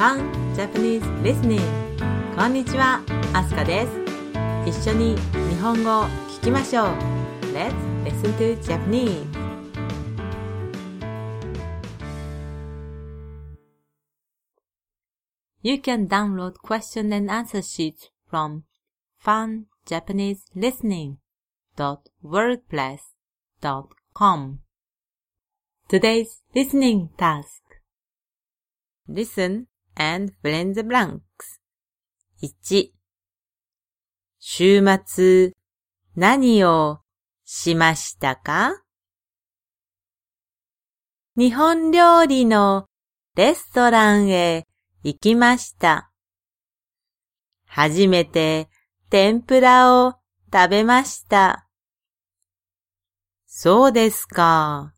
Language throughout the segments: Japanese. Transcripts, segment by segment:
Fun Japanese Listening こんにちは、アスカです一緒に日本語を聞きましょう Let's listen to Japanese You can download question and answer sheets from funjapaneselistening.wordpress.com Today's listening task Listen and fill in the blanks 1週末何をしましたか?日本料理のレストランへ行きました。初めて天ぷらを食べました。そうですか。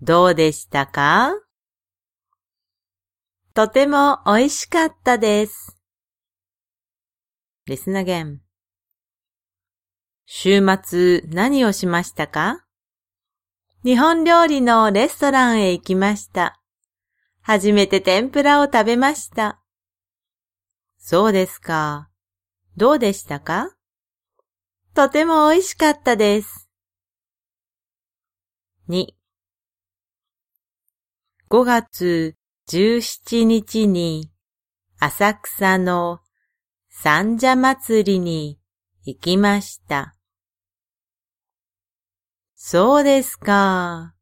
どうでしたか?とても美味しかったです。Listen again. 週末何をしましたか？日本料理のレストランへ行きました。初めて天ぷらを食べました。そうですか。どうでしたか？とても美味しかったです。2 5月17日に浅草の三社祭りに行きました。そうですか。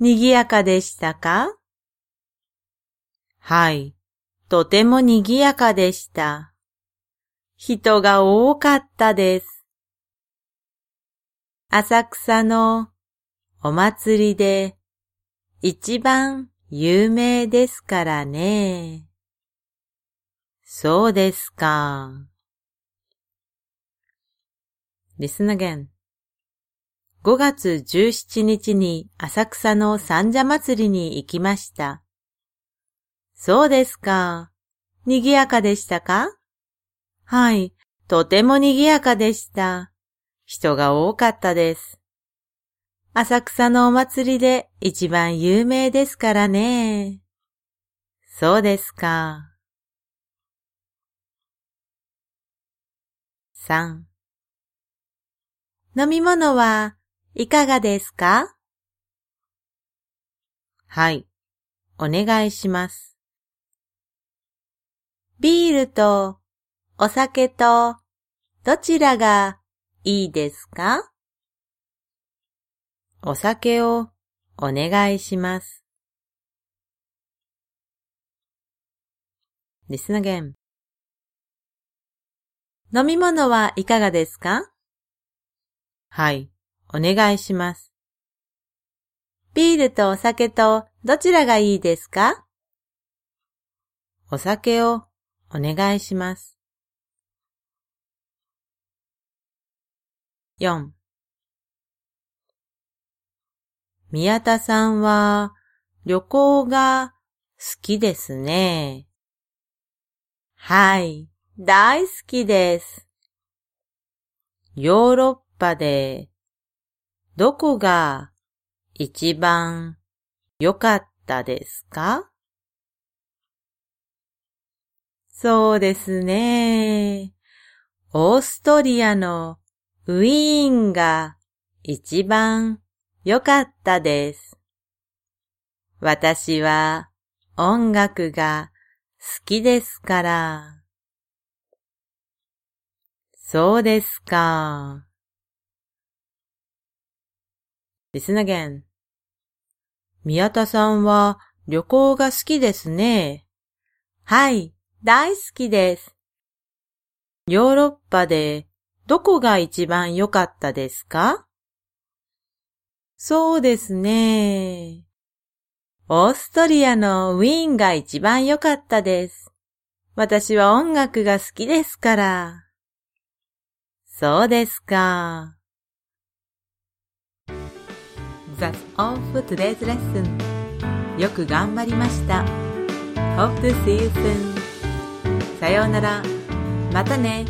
賑やかでしたか？はい。とても賑やかでした。人が多かったです。浅草のお祭りで一番有名ですからね。そうですか。Listen again. 5月17日に浅草の三社祭りに行きました。そうですか。賑やかでしたか？はい、とても賑やかでした。人が多かったです。浅草のお祭りで一番有名ですからね。そうですか。3飲み物はいかがですか？はい、お願いします。ビールとお酒とどちらがいいですか？お酒をお願いします。Listen again. 飲み物はいかがですか？はい、お願いします。ビールとお酒とどちらがいいですか？お酒をお願いします。4宮田さんは旅行が好きですね。はい、大好きです。ヨーロッパでどこが一番良かったですか？そうですね。オーストリアのウィーンが一番良かったです。私は音楽が好きですから。そうですか。Listen again. 宮田さんは旅行が好きですね。はい。大好きです。ヨーロッパでどこが一番良かったですか？そうですね。オーストリアのウィーンが一番良かったです。私は音楽が好きですから。そうですか。That's all for today's lesson. よく頑張りました。Hope to see you soon. さようなら。またね。